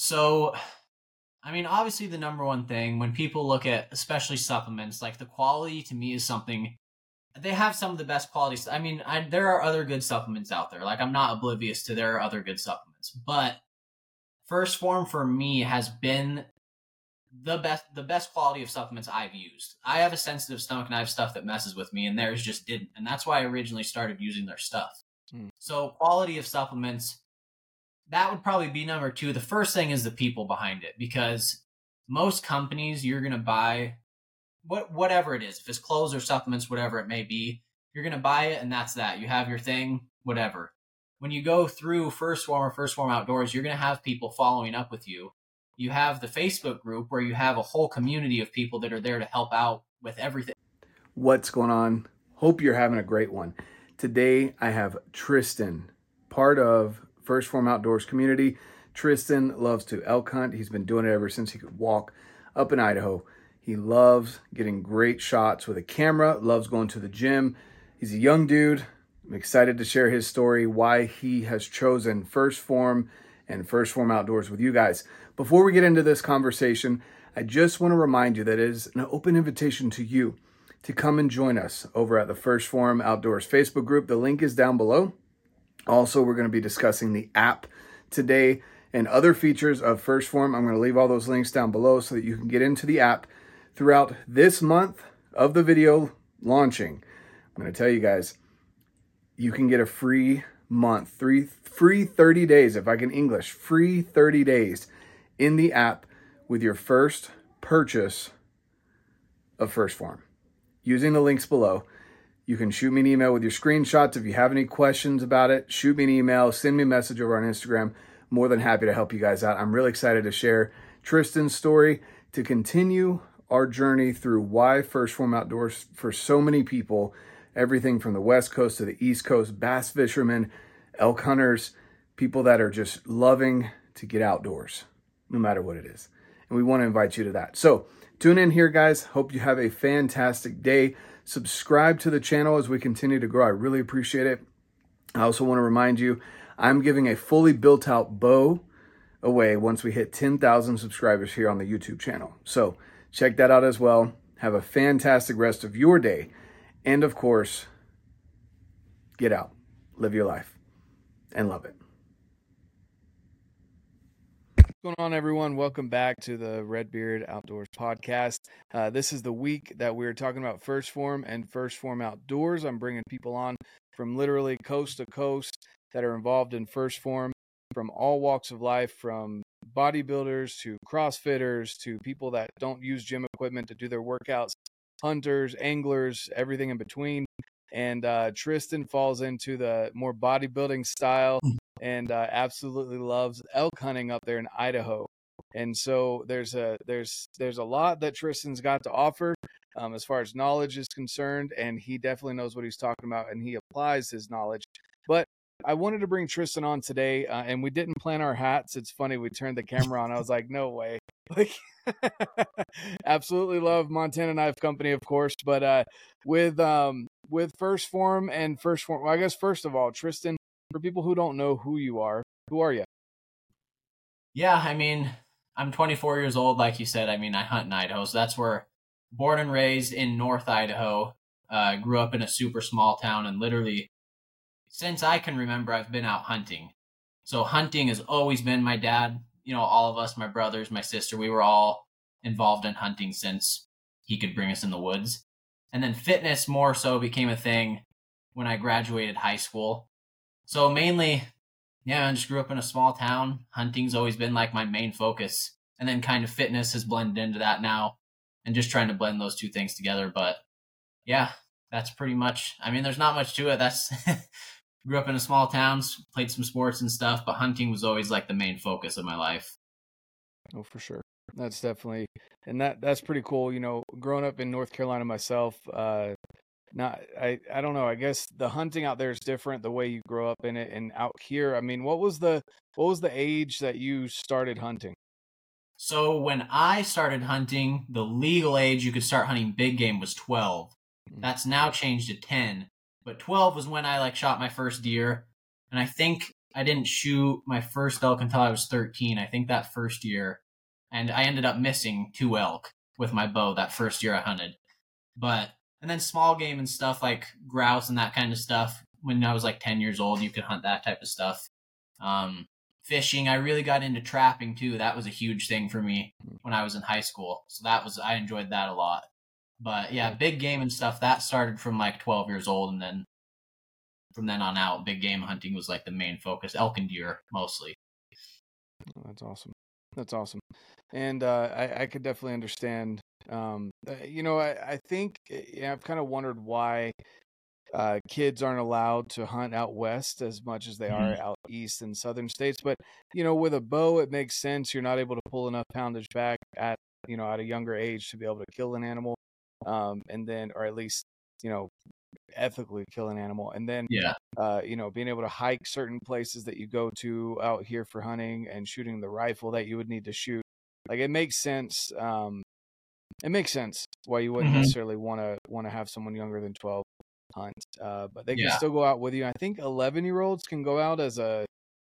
So, I mean, obviously, the number one thing when people look at, especially supplements, like the quality to me is something. They have some of the best qualities. I mean, I, there are other good supplements out there. Like, I'm not oblivious to there are other good supplements, but 1st Phorm for me has been the best the best quality of supplements I've used. I have a sensitive stomach and I have stuff that messes with me and theirs just didn't. And that's why I originally started using their stuff. Hmm. So quality of supplements that would probably be number 2. The first thing is the people behind it because most companies you're going to buy what whatever it is, if it's clothes or supplements whatever it may be, you're going to buy it and that's that. You have your thing, whatever. When you go through 1st Phorm or 1st Phorm outdoors, you're going to have people following up with you you have the Facebook group where you have a whole community of people that are there to help out with everything. What's going on? Hope you're having a great one. Today I have Tristan, part of 1st Phorm Outdoors community. Tristan loves to elk hunt. He's been doing it ever since he could walk up in Idaho. He loves getting great shots with a camera, loves going to the gym. He's a young dude. I'm excited to share his story, why he has chosen 1st Phorm and 1st Phorm Outdoors with you guys. Before we get into this conversation, I just want to remind you that it is an open invitation to you to come and join us over at the 1st Phorm Outdoors Facebook group. The link is down below. Also, we're going to be discussing the app today and other features of 1st Phorm. I'm going to leave all those links down below so that you can get into the app throughout this month of the video launching. I'm going to tell you guys, you can get a free month, three free 30 days, if I can English, free 30 days in the app with your first purchase of 1st Phorm Using the links below, you can shoot me an email with your screenshots. If you have any questions about it, shoot me an email, send me a message over on Instagram. More than happy to help you guys out. I'm really excited to share Tristan's story to continue our journey through why 1st Phorm Outdoors for so many people, everything from the West Coast to the East Coast, bass fishermen, elk hunters, people that are just loving to get outdoors no matter what it is. And we want to invite you to that. So tune in here, guys. Hope you have a fantastic day. Subscribe to the channel as we continue to grow. I really appreciate it. I also want to remind you, I'm giving a fully built out bow away once we hit 10,000 subscribers here on the YouTube channel. So check that out as well. Have a fantastic rest of your day. And of course, get out, live your life, and love it. What's going on, everyone? Welcome back to the Redbeard Outdoors podcast. Uh, this is the week that we're talking about 1st Phorm and 1st Phorm Outdoors. I'm bringing people on from literally coast to coast that are involved in 1st Phorm from all walks of life, from bodybuilders to CrossFitters to people that don't use gym equipment to do their workouts, hunters, anglers, everything in between. And uh, Tristan falls into the more bodybuilding style and uh, absolutely loves elk hunting up there in Idaho. And so there's a there's there's a lot that Tristan's got to offer um, as far as knowledge is concerned, and he definitely knows what he's talking about, and he applies his knowledge. But I wanted to bring Tristan on today, uh, and we didn't plan our hats. It's funny we turned the camera on. I was like, no way. Like, absolutely love Montana Knife Company, of course, but uh, with um, with 1st Phorm and 1st Phorm. Well, I guess first of all, Tristan, for people who don't know who you are, who are you? Yeah, I mean, I'm 24 years old, like you said. I mean, I hunt in Idaho, so that's where born and raised in North Idaho. Uh, grew up in a super small town, and literally, since I can remember, I've been out hunting. So hunting has always been my dad. You know, all of us, my brothers, my sister, we were all involved in hunting since he could bring us in the woods. And then fitness more so became a thing when I graduated high school. So mainly, yeah, I just grew up in a small town. Hunting's always been like my main focus. And then kind of fitness has blended into that now and just trying to blend those two things together. But yeah, that's pretty much, I mean, there's not much to it. That's, grew up in a small town, played some sports and stuff, but hunting was always like the main focus of my life. Oh, for sure. That's definitely, and that that's pretty cool. You know, growing up in North Carolina myself, uh, not I I don't know. I guess the hunting out there is different the way you grow up in it and out here. I mean, what was the what was the age that you started hunting? So when I started hunting, the legal age you could start hunting big game was 12. Mm. That's now changed to 10. But 12 was when I like shot my first deer. And I think I didn't shoot my first elk until I was 13. I think that first year, and I ended up missing two elk with my bow that first year I hunted. But and then small game and stuff like grouse and that kind of stuff. When I was like 10 years old, you could hunt that type of stuff. Um, fishing, I really got into trapping too. That was a huge thing for me when I was in high school. So that was I enjoyed that a lot. But yeah, big game and stuff that started from like 12 years old, and then from then on out, big game hunting was like the main focus. Elk and deer mostly. That's awesome. That's awesome. And uh, I, I could definitely understand. Um, uh, you know, I, I think eh, yeah, I've kind of wondered why uh, kids aren't allowed to hunt out west as much as they mm-hmm. are out east in southern states. But you know, with a bow, it makes sense. You're not able to pull enough poundage back at you know at a younger age to be able to kill an animal um, and then or at least you know ethically kill an animal and then yeah uh, you know being able to hike certain places that you go to out here for hunting and shooting the rifle that you would need to shoot like it makes sense um, it makes sense why you wouldn't mm-hmm. necessarily want to want to have someone younger than 12 hunt uh, but they can yeah. still go out with you i think 11 year olds can go out as a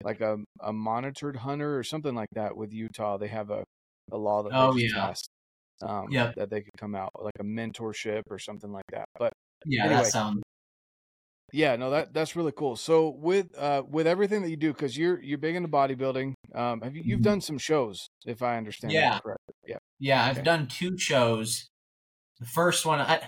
like a, a monitored hunter or something like that with utah they have a, a law that oh yeah passed um, yeah, that they could come out like a mentorship or something like that. But yeah, anyway, that sounds. Yeah, no, that that's really cool. So with uh with everything that you do, because you're you're big into bodybuilding, um, have you you've mm-hmm. done some shows, if I understand yeah. correctly? Yeah, yeah, I've okay. done two shows. The first one, I,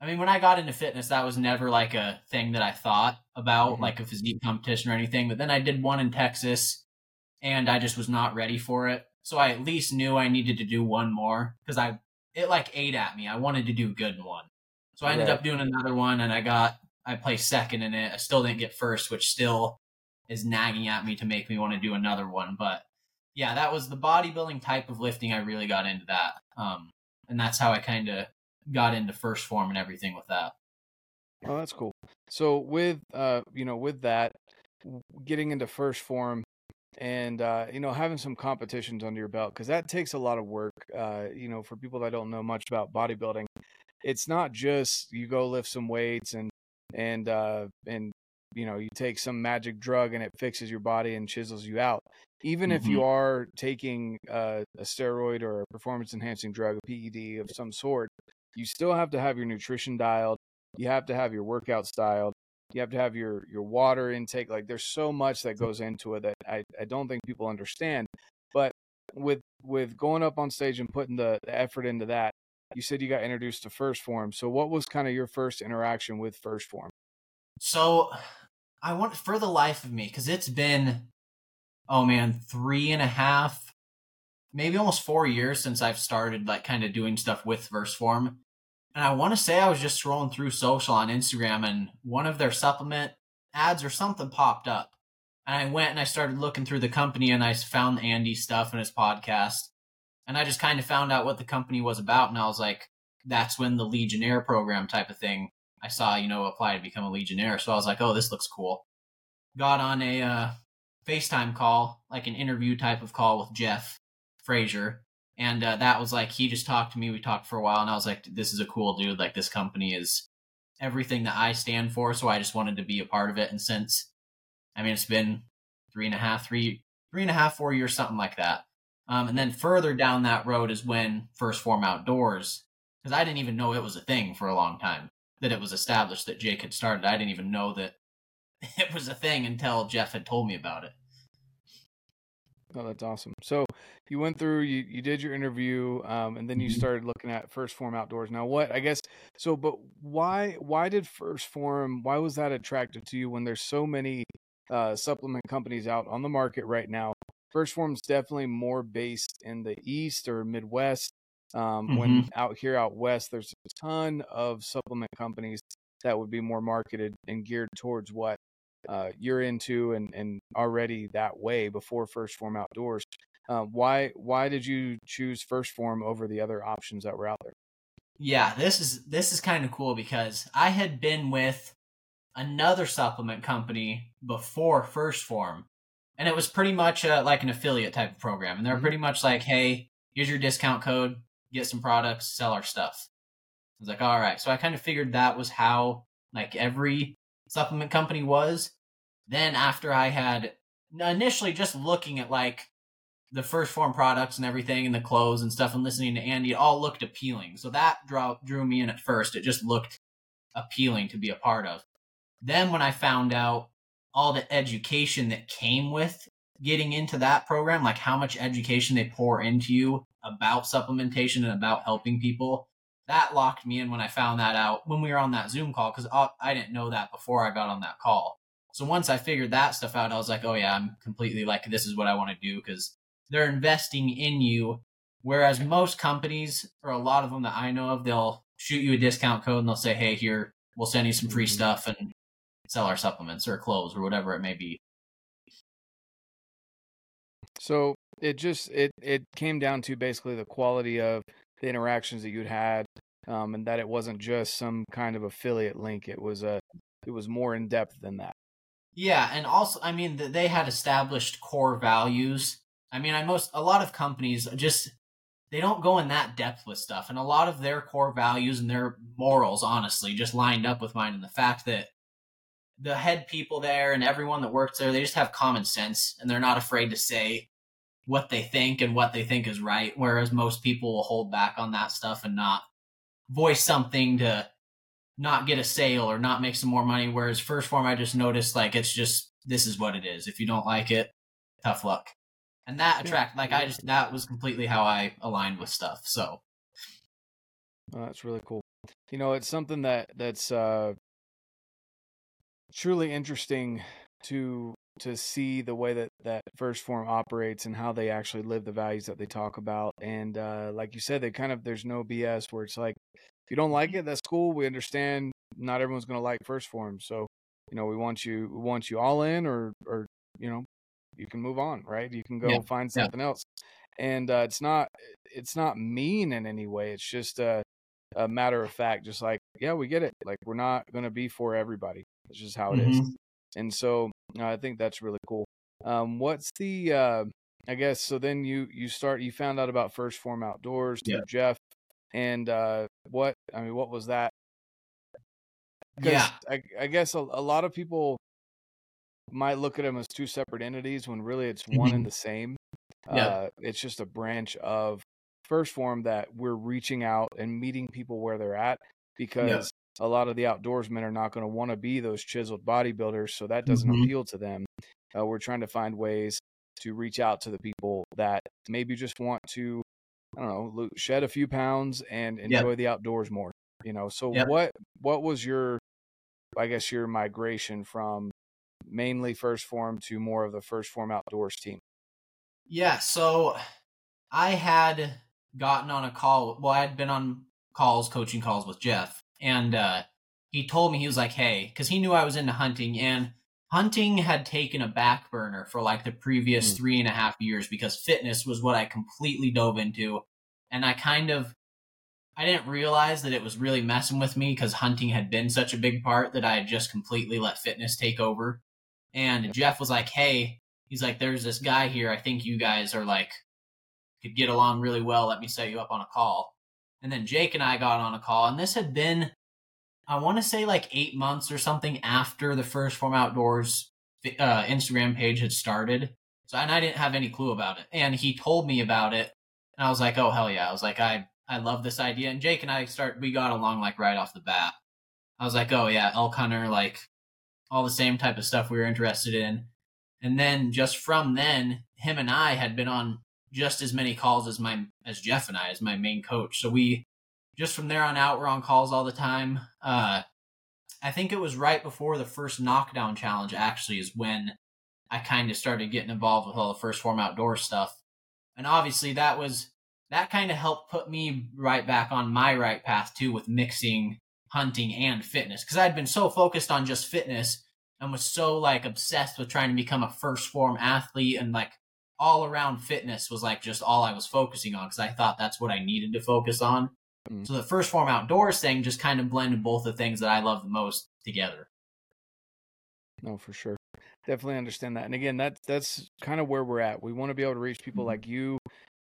I mean, when I got into fitness, that was never like a thing that I thought about, mm-hmm. like a physique competition or anything. But then I did one in Texas, and I just was not ready for it. So I at least knew I needed to do one more because I it like ate at me. I wanted to do good in one. So I ended right. up doing another one and I got I placed second in it. I still didn't get first, which still is nagging at me to make me want to do another one. But yeah, that was the bodybuilding type of lifting. I really got into that. Um, and that's how I kind of got into 1st Phorm and everything with that. Oh, that's cool. So with uh, you know, with that, getting into 1st Phorm and uh, you know having some competitions under your belt because that takes a lot of work uh, you know for people that don't know much about bodybuilding it's not just you go lift some weights and and uh, and you know you take some magic drug and it fixes your body and chisels you out even mm-hmm. if you mm-hmm. are taking uh, a steroid or a performance enhancing drug a ped of some sort you still have to have your nutrition dialed you have to have your workout styled you have to have your your water intake like there's so much that goes into it that I, I don't think people understand but with with going up on stage and putting the, the effort into that you said you got introduced to 1st Phorm. so what was kind of your first interaction with 1st Phorm? so i want for the life of me because it's been oh man three and a half maybe almost four years since i've started like kind of doing stuff with 1st Phorm and I want to say I was just scrolling through social on Instagram and one of their supplement ads or something popped up. And I went and I started looking through the company and I found Andy stuff in his podcast. And I just kind of found out what the company was about. And I was like, that's when the Legionnaire program type of thing I saw, you know, apply to become a Legionnaire. So I was like, oh, this looks cool. Got on a uh, FaceTime call, like an interview type of call with Jeff Frazier. And uh, that was like he just talked to me we talked for a while and i was like this is a cool dude like this company is everything that i stand for so i just wanted to be a part of it. And since i mean it's been three and a half three three and a half four years something like that. Um, and then further down that road is when 1st Phorm outdoors because i didn't even know it was a thing for a long time that it was established that jake had started. I didn't even know that it was a thing until jeff had told me about it Oh, that's awesome. So you went through, you, you did your interview, um, and then you mm-hmm. started looking at 1st Phorm Outdoors. Now, what I guess so, but why why did 1st Phorm? Why was that attractive to you when there's so many uh, supplement companies out on the market right now? 1st Phorm's definitely more based in the East or Midwest. Um, mm-hmm. When out here out west, there's a ton of supplement companies that would be more marketed and geared towards what uh, you're into and, and already that way before 1st Phorm outdoors. Uh, why why did you choose 1st Phorm over the other options that were out there? Yeah, this is this is kind of cool because I had been with another supplement company before 1st Phorm, and it was pretty much a, like an affiliate type of program, and they're mm-hmm. pretty much like, "Hey, here's your discount code, get some products, sell our stuff." I was like, "All right," so I kind of figured that was how like every supplement company was. then after I had initially just looking at like the 1st Phorm products and everything and the clothes and stuff and listening to Andy, it all looked appealing. So that drew, drew me in at first. It just looked appealing to be a part of. Then when I found out all the education that came with getting into that program, like how much education they pour into you about supplementation and about helping people, that locked me in when I found that out when we were on that Zoom call because I didn't know that before I got on that call. So once I figured that stuff out, I was like, oh yeah, I'm completely like, this is what I want to do because they're investing in you. Whereas most companies, or a lot of them that I know of, they'll shoot you a discount code and they'll say, hey, here, we'll send you some free mm-hmm. stuff and sell our supplements or clothes or whatever it may be. So it just it it came down to basically the quality of the interactions that you'd had, um, and that it wasn't just some kind of affiliate link. It was a it was more in depth than that. Yeah, and also, I mean, they had established core values. I mean, I most a lot of companies just they don't go in that depth with stuff, and a lot of their core values and their morals, honestly, just lined up with mine. And the fact that the head people there and everyone that works there, they just have common sense and they're not afraid to say what they think and what they think is right. Whereas most people will hold back on that stuff and not voice something to not get a sale or not make some more money. Whereas 1st Phorm, I just noticed like it's just this is what it is. If you don't like it, tough luck. And that attract like I just that was completely how I aligned with stuff. So oh, that's really cool. You know, it's something that that's uh truly interesting to to see the way that that 1st Phorm operates and how they actually live the values that they talk about and uh, like you said they kind of there's no bs where it's like if you don't like it that's cool we understand not everyone's going to like 1st Phorm, so you know we want you we want you all in or or you know you can move on right you can go yeah. find something yeah. else and uh, it's not it's not mean in any way it's just a, a matter of fact just like yeah we get it like we're not going to be for everybody it's just how it mm-hmm. is and so I think that's really cool. Um, what's the uh, I guess so then you you start you found out about 1st Phorm outdoors through yeah. Jeff and uh, what I mean what was that? Yeah, I, I guess a, a, lot of people might look at them as two separate entities when really it's one mm-hmm. and the same. Yeah. Uh, it's just a branch of 1st Phorm that we're reaching out and meeting people where they're at because a lot of the outdoorsmen are not going to want to be those chiseled bodybuilders, so that doesn't mm-hmm. appeal to them. Uh, we're trying to find ways to reach out to the people that maybe just want to, I don't know, shed a few pounds and enjoy yep. the outdoors more. You know, so yep. what what was your, I guess, your migration from mainly 1st Phorm to more of the 1st Phorm outdoors team? Yeah, so I had gotten on a call. Well, I had been on calls, coaching calls with Jeff, and uh, he told me he was like, "Hey," because he knew I was into hunting, and hunting had taken a back burner for like the previous mm. three and a half years because fitness was what I completely dove into, and I kind of I didn't realize that it was really messing with me because hunting had been such a big part that I had just completely let fitness take over. And Jeff was like, "Hey," he's like, "There's this guy here. I think you guys are like." Could get along really well. Let me set you up on a call. And then Jake and I got on a call, and this had been, I want to say, like eight months or something after the 1st Phorm Outdoors uh, Instagram page had started. So, and I didn't have any clue about it. And he told me about it, and I was like, oh, hell yeah. I was like, I, I love this idea. And Jake and I start, we got along like right off the bat. I was like, oh, yeah, elk hunter, like all the same type of stuff we were interested in. And then just from then, him and I had been on just as many calls as my as Jeff and I as my main coach. So we just from there on out we're on calls all the time. Uh, I think it was right before the first knockdown challenge actually is when I kind of started getting involved with all the 1st Phorm outdoor stuff. And obviously that was that kind of helped put me right back on my right path too with mixing hunting and fitness because I'd been so focused on just fitness and was so like obsessed with trying to become a 1st Phorm athlete and like all around fitness was like just all I was focusing on because I thought that's what I needed to focus on. Mm. So the 1st Phorm outdoors thing just kind of blended both the things that I love the most together. No, for sure. Definitely understand that. And again, that that's kind of where we're at. We want to be able to reach people mm-hmm. like you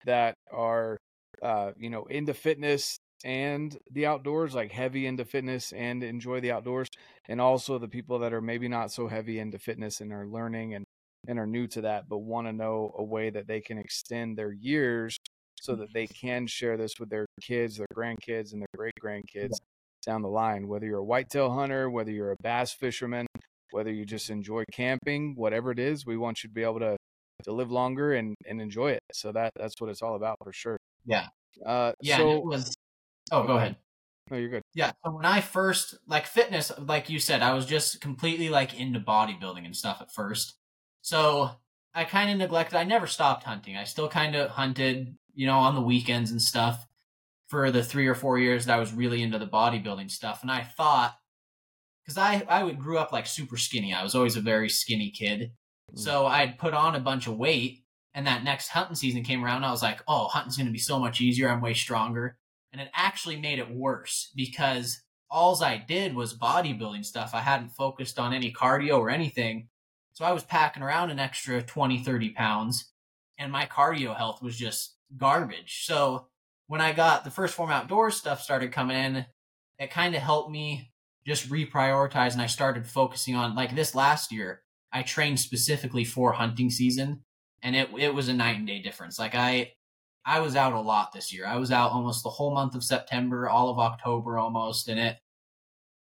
that are uh, you know, into fitness and the outdoors, like heavy into fitness and enjoy the outdoors, and also the people that are maybe not so heavy into fitness and are learning and and are new to that, but want to know a way that they can extend their years so that they can share this with their kids, their grandkids, and their great grandkids down the line. Whether you're a whitetail hunter, whether you're a bass fisherman, whether you just enjoy camping, whatever it is, we want you to be able to to live longer and and enjoy it. So that that's what it's all about for sure. Yeah. Uh, Yeah. So it was. Oh, go ahead. no, you're good. Yeah. So when I first like fitness, like you said, I was just completely like into bodybuilding and stuff at first. So I kind of neglected. I never stopped hunting. I still kind of hunted, you know, on the weekends and stuff for the three or four years that I was really into the bodybuilding stuff. And I thought, because I I would grew up like super skinny. I was always a very skinny kid. Mm. So I'd put on a bunch of weight, and that next hunting season came around. I was like, oh, hunting's going to be so much easier. I'm way stronger. And it actually made it worse because alls I did was bodybuilding stuff. I hadn't focused on any cardio or anything. So I was packing around an extra 20, 30 pounds, and my cardio health was just garbage. So when I got the first Phorm outdoors stuff started coming in, it kind of helped me just reprioritize and I started focusing on like this last year. I trained specifically for hunting season and it it was a night and day difference. Like I I was out a lot this year. I was out almost the whole month of September, all of October almost, and it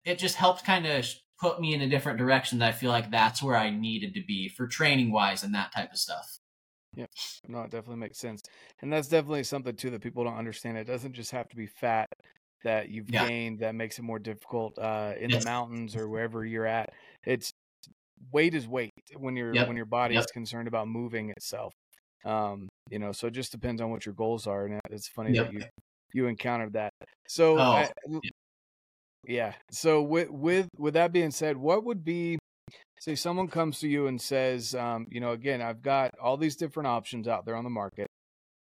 it just helped kind of put me in a different direction that I feel like that's where I needed to be for training wise and that type of stuff. Yep. No, it definitely makes sense. And that's definitely something too that people don't understand. It doesn't just have to be fat that you've Yeah. gained that makes it more difficult uh, in Yes. the mountains or wherever you're at. It's weight is weight when your Yep. when your body Yep. is concerned about moving itself. Um, you know, so it just depends on what your goals are. And it's funny Yep. that you you encountered that. So Oh, I, yeah. So with with with that being said, what would be say someone comes to you and says, um, you know, again, I've got all these different options out there on the market.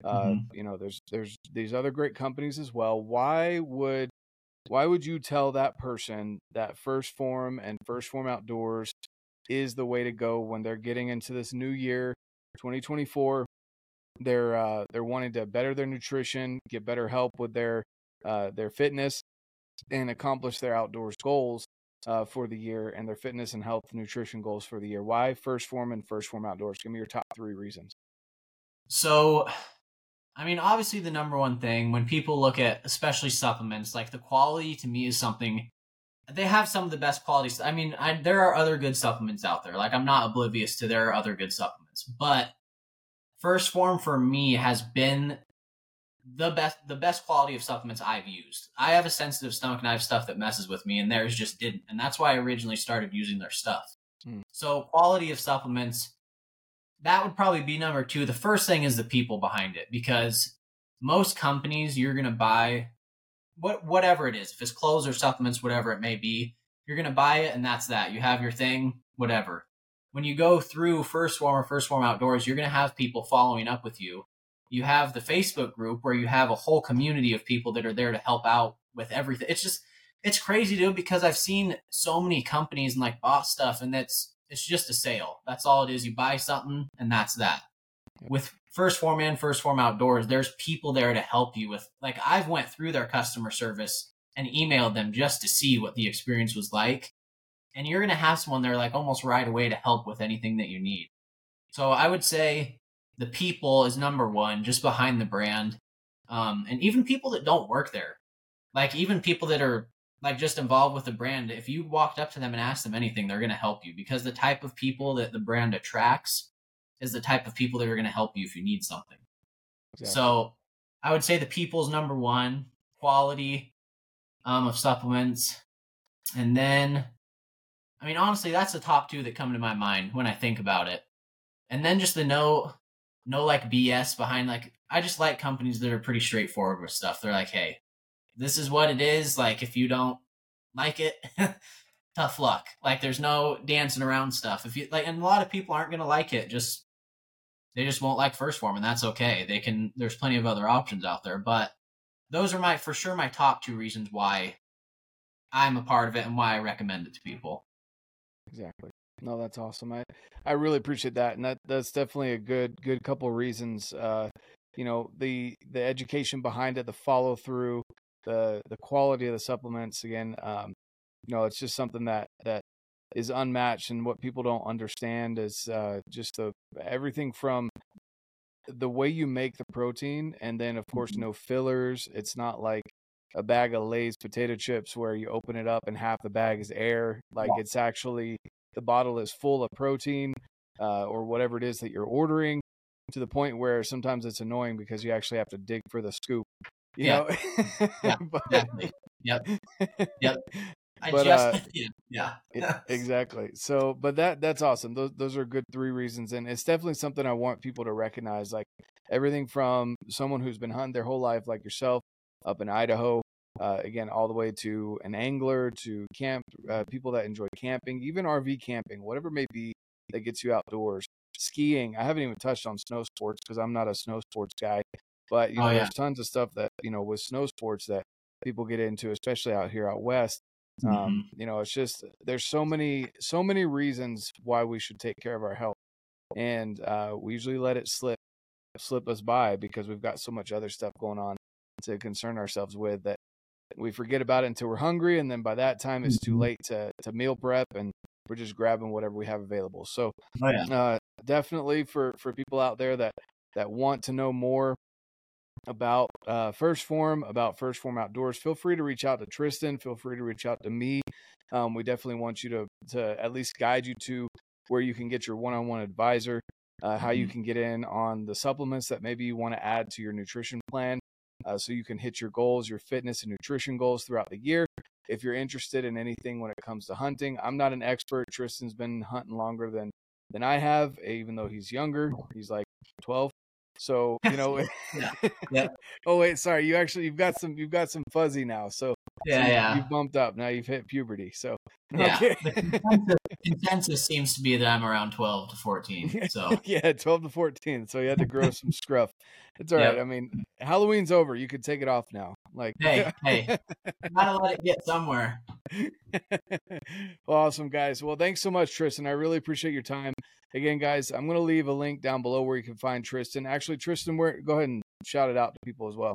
Uh, Mhm. you know, there's there's these other great companies as well. Why would why would you tell that person that First Phorm and First Phorm Outdoors is the way to go when they're getting into this new year, 2024? They're uh, they're wanting to better their nutrition, get better help with their uh, their fitness, and accomplish their outdoors goals uh, for the year and their fitness and health nutrition goals for the year. Why First Phorm and First Phorm Outdoors? Give me your top three reasons. So, I mean, obviously, the number one thing when people look at, especially supplements, like the quality to me is something. They have some of the best qualities. I mean, I, there are other good supplements out there. Like, I'm not oblivious to there are other good supplements, but First Phorm for me has been the best the best quality of supplements I've used. I have a sensitive stomach and I have stuff that messes with me and theirs just didn't. And that's why I originally started using their stuff. Hmm. So quality of supplements that would probably be number 2. The first thing is the people behind it because most companies you're going to buy what whatever it is, if it's clothes or supplements whatever it may be, you're going to buy it and that's that. You have your thing, whatever. When you go through First Phorm or First Phorm Outdoors, you're going to have people following up with you you have the Facebook group where you have a whole community of people that are there to help out with everything. It's just it's crazy, dude, because I've seen so many companies and like bought stuff and that's it's just a sale. That's all it is. You buy something and that's that. With First Phorm and First Phorm Outdoors, there's people there to help you with like I've went through their customer service and emailed them just to see what the experience was like. And you're gonna have someone there like almost right away to help with anything that you need. So I would say the people is number one, just behind the brand. Um, and even people that don't work there, like even people that are like just involved with the brand, if you walked up to them and asked them anything, they're going to help you because the type of people that the brand attracts is the type of people that are going to help you if you need something. Exactly. So I would say the people's number one, quality um, of supplements. And then, I mean, honestly, that's the top two that come to my mind when I think about it. And then just the no, no like BS behind like, I just like companies that are pretty straightforward with stuff. They're like, hey, this is what it is. Like, if you don't like it, tough luck. Like, there's no dancing around stuff. If you like, and a lot of people aren't to like it. Just, they just won't like first Phorm and that's okay. They can, there's plenty of other options out there, but those are my, for sure, my top two reasons why I'm a part of it and why I recommend it to people. Exactly. No, that's awesome. I, I really appreciate that, and that that's definitely a good good couple reasons. Uh, you know, the the education behind it, the follow through, the the quality of the supplements again. Um, you know, it's just something that that is unmatched, and what people don't understand is uh, just the everything from the way you make the protein, and then of course Mm-hmm. no fillers. It's not like a bag of Lay's potato chips where you open it up and half the bag is air. Like Yeah. it's actually the bottle is full of protein uh, or whatever it is that you're ordering. To the point where sometimes it's annoying because you actually have to dig for the scoop. You Yeah. know, Yeah, But- Exactly. Yep. Yep. I But, just uh, yeah. yeah. exactly. So, but that that's awesome. Those those are good three reasons, and it's definitely something I want people to recognize. Like everything from someone who's been hunting their whole life, like yourself, up in Idaho, uh, again, all the way to an angler, to camp, uh, people that enjoy camping, even RV camping, whatever it may be that gets you outdoors. Skiing. I haven't even touched on snow sports because I'm not a snow sports guy, but you Oh, know, yeah. there's tons of stuff that you know with snow sports that people get into, especially out here out west. Um, you know, it's just there's so many so many reasons why we should take care of our health, and uh, we usually let it slip slip us by because we've got so much other stuff going on to concern ourselves with that we forget about it until we're hungry, and then by that time it's too Mhm. late to to meal prep, and we're just grabbing whatever we have available. So oh yeah. uh, definitely for for people out there that that want to know more about uh, First Phorm, about First Phorm Outdoors, feel free to reach out to Tristan. Feel free to reach out to me. Um, we definitely want you to to at least guide you to where you can get your one-on-one advisor, uh, how you Mhm. can get in on the supplements that maybe you want to add to your nutrition plan, uh, so you can hit your goals, your fitness and nutrition goals throughout the year. If you're interested in anything when it comes to hunting, I'm not an expert. Tristan's been hunting longer than than I have, even though he's younger. He's like 12. So you know. Yeah. Yeah. oh wait, sorry. You actually you've got some you've got some fuzzy now. So Yeah, so you- yeah. You've bumped up. Now you've hit puberty. So Yeah. okay. The consensus, consensus seems to be that I'm around 12 to 14. So yeah, 12 to 14. So you had to grow some scruff. It's all right. Yep. I mean, Halloween's over. You could take it off now. Like hey, hey, gotta let it get somewhere. well, awesome, guys. Well, thanks so much, Tristan. I really appreciate your time. Again, guys, I'm going to leave a link down below where you can find Tristan. Actually, Tristan, where go ahead and shout it out to people as well.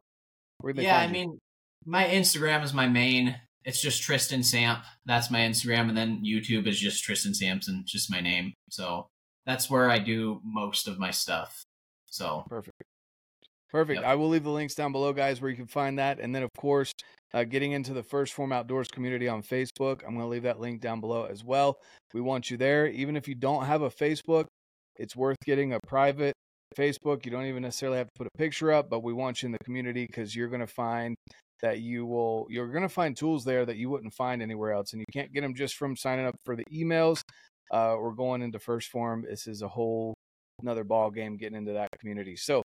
Yeah, I you? mean, my Instagram is my main. It's just Tristan Samp. That's my Instagram, and then YouTube is just Tristan Sampson, just my name. So that's where I do most of my stuff. So Perfect. Perfect. Yep. I will leave the links down below, guys, where you can find that. And then, of course, uh, getting into the First Phorm Outdoors community on Facebook. I'm going to leave that link down below as well. We want you there. Even if you don't have a Facebook, it's worth getting a private Facebook. You don't even necessarily have to put a picture up, but we want you in the community because you're going to find that you will you're going to find tools there that you wouldn't find anywhere else and you can't get them just from signing up for the emails uh, or going into first Phorm this is a whole another ball game getting into that community so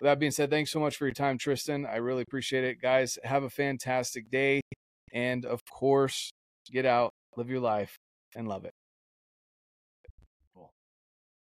with that being said, thanks so much for your time, Tristan. I really appreciate it. Guys, have a fantastic day. And of course, get out, live your life, and love it.